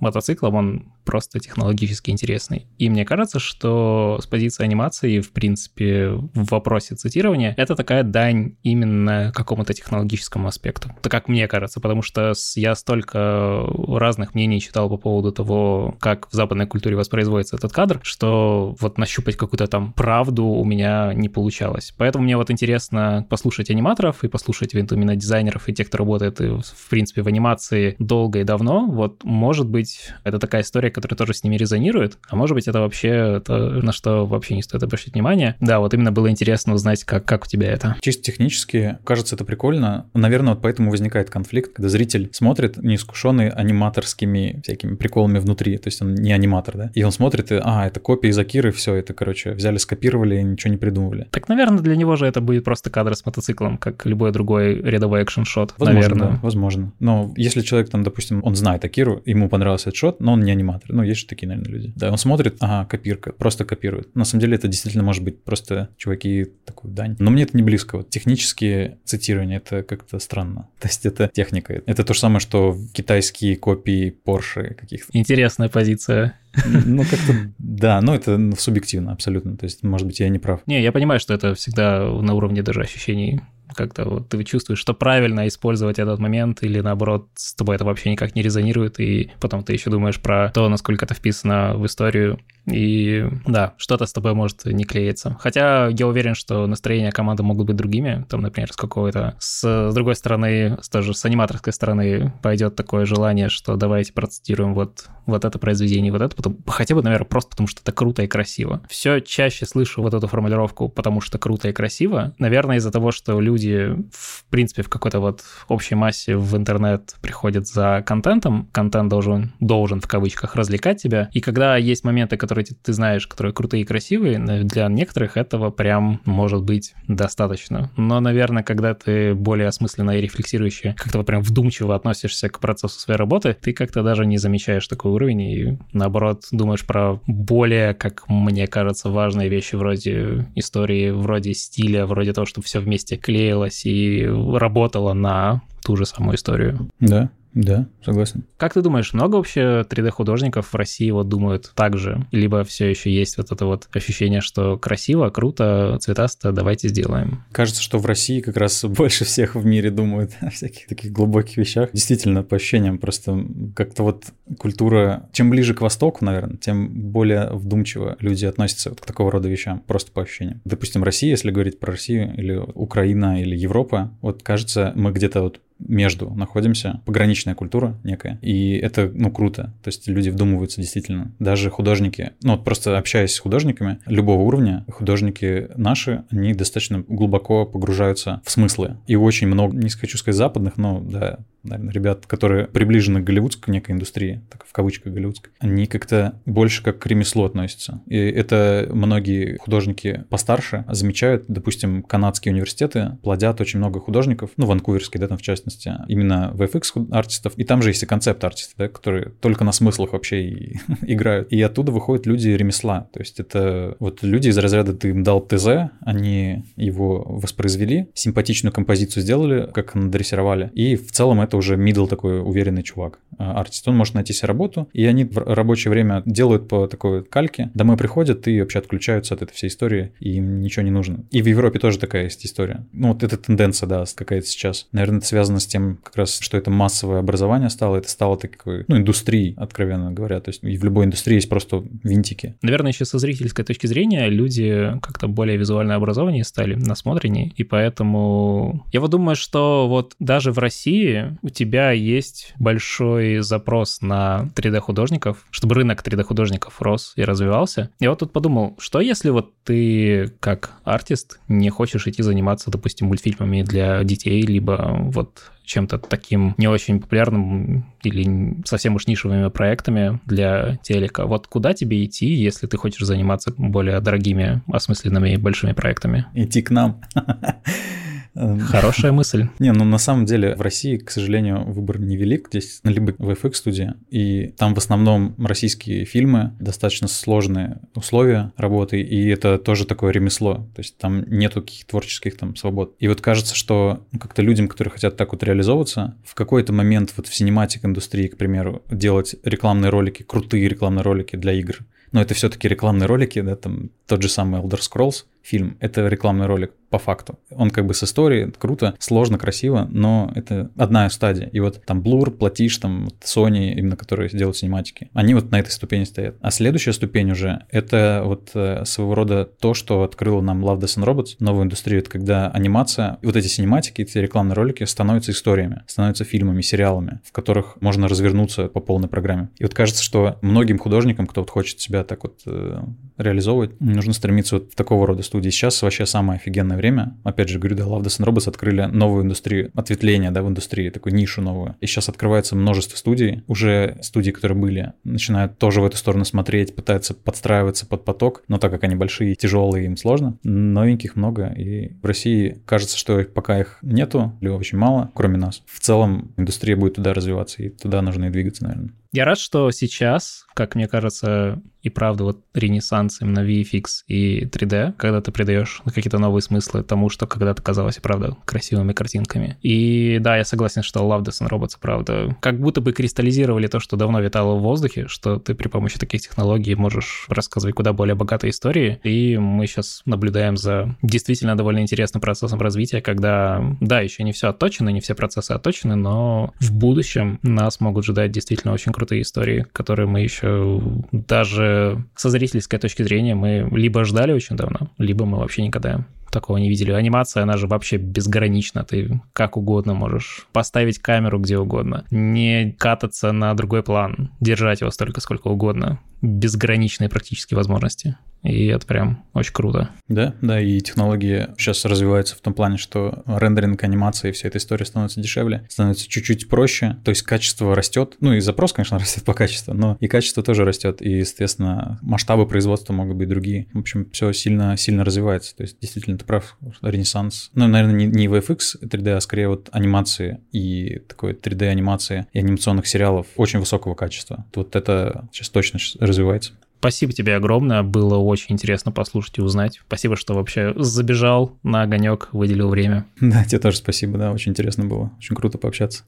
Speaker 1: мотоциклом, он просто технологически интересный. И мне кажется, что с позиции анимации, в принципе, в вопросе цитирования, это такая дань именно какому-то технологическому аспекту. Это как мне кажется, потому что я столько разных мнений читал по поводу того, как в западной культуре воспроизводится этот кадр, что вот нащупать какую-то там правду у меня не получалось. Поэтому мне вот интересно послушать аниматоров и послушать именно дизайнеров и тех, кто работает, в принципе, в анимации долго и давно. Вот, может быть, это такая история, которая тоже с ними резонирует, а может быть, это вообще то, на что вообще не стоит обращать внимание. Да, вот именно было интересно узнать, как, как у тебя это.
Speaker 2: Чисто технически, кажется, это прикольно. Наверное, вот поэтому возникает конфликт, когда зритель смотрит, неискушенный аниматорскими всякими приколами внутри, то есть он не аниматор, да, и он смотрит, и, а, это копия из Акиры, все, это, короче, взяли, скопировали и ничего не придумывали.
Speaker 1: Так, наверное, для него же это будет просто кадр с мотоциклом, как любой другой рядовой экшн-шот,
Speaker 2: возможно,
Speaker 1: наверное.
Speaker 2: Да, возможно. Но если человек там, допустим, он знает Акиру, ему понравился этот шот, но он не аниматор. Ну, есть же такие, наверное, люди. Да, он смотрит, ага, копирка, просто копирует. На самом деле это действительно может быть просто чуваки такую дань. Но мне это не близко. Вот технические цитирования, это как-то странно. То есть это техника. Это то же самое, что китайские копии Porsche каких-то.
Speaker 1: Интересная позиция.
Speaker 2: Ну, как-то, да, но это субъективно абсолютно. То есть, может быть, я не прав.
Speaker 1: Не, я понимаю, что это всегда на уровне даже ощущений как-то вот ты чувствуешь, что правильно использовать этот момент, или наоборот, с тобой это вообще никак не резонирует, и потом ты еще думаешь про то, насколько это вписано в историю, и да, что-то с тобой может не клеиться. Хотя я уверен, что настроения команды могут быть другими, там, например, с какого-то... С, с другой стороны, с, тоже с аниматорской стороны пойдет такое желание, что давайте процитируем вот, вот это произведение, вот это, потом, хотя бы, наверное, просто потому что это круто и красиво. Все чаще слышу вот эту формулировку «потому что круто и красиво», наверное, из-за того, что люди люди, в принципе, в какой-то вот общей массе в интернет приходят за контентом, контент должен, должен в кавычках развлекать тебя, и когда есть моменты, которые ты знаешь, которые крутые и красивые, для некоторых этого прям может быть достаточно. Но, наверное, когда ты более осмысленно и рефлексирующе, как-то прям вдумчиво относишься к процессу своей работы, ты как-то даже не замечаешь такой уровень и, наоборот, думаешь про более, как мне кажется, важные вещи вроде истории, вроде стиля, вроде того, чтобы все вместе клеилось, клеилась и работала на ту же самую историю.
Speaker 2: Да. Да, согласен.
Speaker 1: Как ты думаешь, много вообще 3D-художников в России вот думают так же? Либо все еще есть вот это вот ощущение, что красиво, круто, цветасто, давайте сделаем?
Speaker 2: Кажется, что в России как раз больше всех в мире думают о всяких таких глубоких вещах. Действительно, по ощущениям, просто как-то вот культура... Чем ближе к Востоку, наверное, тем более вдумчиво люди относятся вот к такого рода вещам, просто по ощущениям. Допустим, Россия, если говорить про Россию, или Украина, или Европа, вот кажется, мы где-то вот между находимся, пограничная культура некая, и это, ну, круто, то есть люди вдумываются действительно. Даже художники, ну, вот просто общаясь с художниками любого уровня, художники наши, они достаточно глубоко погружаются в смыслы. И очень много, не хочу сказать западных, но, да, наверное, ребят, которые приближены к голливудской некой индустрии, так в кавычках голливудской, они как-то больше как к ремеслу относятся. И это многие художники постарше замечают, допустим, канадские университеты плодят очень много художников, ну, ванкуверские, да, там в частности, именно VFX артистов, и там же есть и концепт-артисты, да, которые только на смыслах вообще и играют. И оттуда выходят люди ремесла, то есть это вот люди из разряда ты им дал ТЗ, они его воспроизвели, симпатичную композицию сделали, как надрессировали, и в целом это уже middle такой уверенный чувак, а, артист. Он может найти себе работу, и они в рабочее время делают по такой кальке, домой приходят и вообще отключаются от этой всей истории, и им ничего не нужно. И в Европе тоже такая есть история. Ну, вот эта тенденция, да, какая-то сейчас. Наверное, это связано с тем, как раз, что это массовое образование стало, это стало такой, ну, индустрией, откровенно говоря. То есть в любой индустрии есть просто винтики.
Speaker 1: Наверное, еще со зрительской точки зрения люди как-то более визуально образованнее стали, насмотреннее, и поэтому я вот думаю, что вот даже в России у тебя есть большой запрос на 3D-художников, чтобы рынок 3D-художников рос и развивался. Я вот тут подумал, что если вот ты как артист не хочешь идти заниматься, допустим, мультфильмами для детей, либо вот чем-то таким не очень популярным или совсем уж нишевыми проектами для телека. Вот куда тебе идти, если ты хочешь заниматься более дорогими, осмысленными большими проектами?
Speaker 2: Идти к нам.
Speaker 1: Эм, Хорошая мысль.
Speaker 2: Не, ну на самом деле в России, к сожалению, выбор невелик. Здесь либо VFX студия, и там в основном российские фильмы, достаточно сложные условия работы, и это тоже такое ремесло. То есть там нету каких-то творческих там свобод. И вот кажется, что как-то людям, которые хотят так вот реализовываться, в какой-то момент вот в синематик индустрии, к примеру, делать рекламные ролики, крутые рекламные ролики для игр, но это все-таки рекламные ролики, да, там тот же самый Elder Scrolls фильм, это рекламный ролик по факту. Он как бы с историей, круто, сложно, красиво, но это одна стадия. И вот там Blur, Platige, там Sony, именно которые делают синематики, они вот на этой ступени стоят. А следующая ступень уже — это вот э, своего рода то, что открыло нам Love, Death and Robots, новую индустрию, это когда анимация, вот эти синематики, эти рекламные ролики становятся историями, становятся фильмами, сериалами, в которых можно развернуться по полной программе. И вот кажется, что многим художникам, кто вот хочет себя так вот э, реализовывать, нужно стремиться вот в такого рода студии. Сейчас вообще самое офигенное время. Опять же, говорю, да, Love, Death Robots открыли новую индустрию, ответвление, да, в индустрии, такую нишу новую. И сейчас открывается множество студий. Уже студии, которые были, начинают тоже в эту сторону смотреть, пытаются подстраиваться под поток, но так как они большие, тяжелые, им сложно. Новеньких много, и в России кажется, что пока их нету, или очень мало, кроме нас. В целом индустрия будет туда развиваться, и туда нужно и двигаться, наверное.
Speaker 1: Я рад, что сейчас, как мне кажется, и правда вот ренессанс именно VFX и 3D, когда ты придаешь какие-то новые смыслы тому, что когда-то казалось, правда, красивыми картинками. И да, я согласен, что Love, Death and Robots, правда, как будто бы кристаллизировали то, что давно витало в воздухе, что ты при помощи таких технологий можешь рассказывать куда более богатые истории. И мы сейчас наблюдаем за действительно довольно интересным процессом развития, когда, да, еще не все отточено, не все процессы отточены, но в будущем нас могут ждать действительно очень крутые крутые истории, которые мы еще даже со зрительской точки зрения мы либо ждали очень давно, либо мы вообще никогда такого не видели. Анимация, она же вообще безгранична. Ты как угодно можешь поставить камеру где угодно, не кататься на другой план, держать его столько, сколько угодно. Безграничные практически возможности и это прям очень круто.
Speaker 2: Да, да, и технологии сейчас развиваются в том плане, что рендеринг, анимация и вся эта история становится дешевле, становится чуть-чуть проще, то есть качество растет, ну и запрос, конечно, растет по качеству, но и качество тоже растет, и, соответственно, масштабы производства могут быть другие. В общем, все сильно, сильно развивается, то есть действительно ты прав, ренессанс. Ну, наверное, не, не VFX 3D, а скорее вот анимации и такой 3D анимации и анимационных сериалов очень высокого качества. Вот это сейчас точно развивается.
Speaker 1: Спасибо тебе огромное, было очень интересно послушать и узнать. Спасибо, что вообще забежал на огонек, выделил время.
Speaker 2: Да, тебе тоже спасибо, да, очень интересно было, очень круто пообщаться.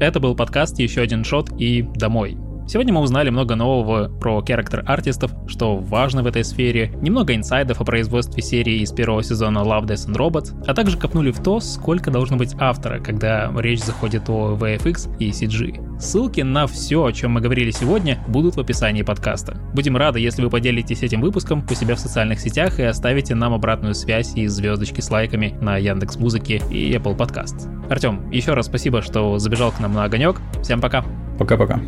Speaker 1: Это был подкаст «Еще один шот» и «Домой». Сегодня мы узнали много нового про характер-артистов, что важно в этой сфере, немного инсайдов о производстве серии из первого сезона Love, Death and Robots, а также копнули в то, сколько должно быть автора, когда речь заходит о VFX и CG. Ссылки на все, о чем мы говорили сегодня, будут в описании подкаста. Будем рады, если вы поделитесь этим выпуском у себя в социальных сетях и оставите нам обратную связь и звездочки с лайками на Яндекс Музыке и Apple Podcast. Артем, еще раз спасибо, что забежал к нам на огонек. Всем пока.
Speaker 2: Пока-пока.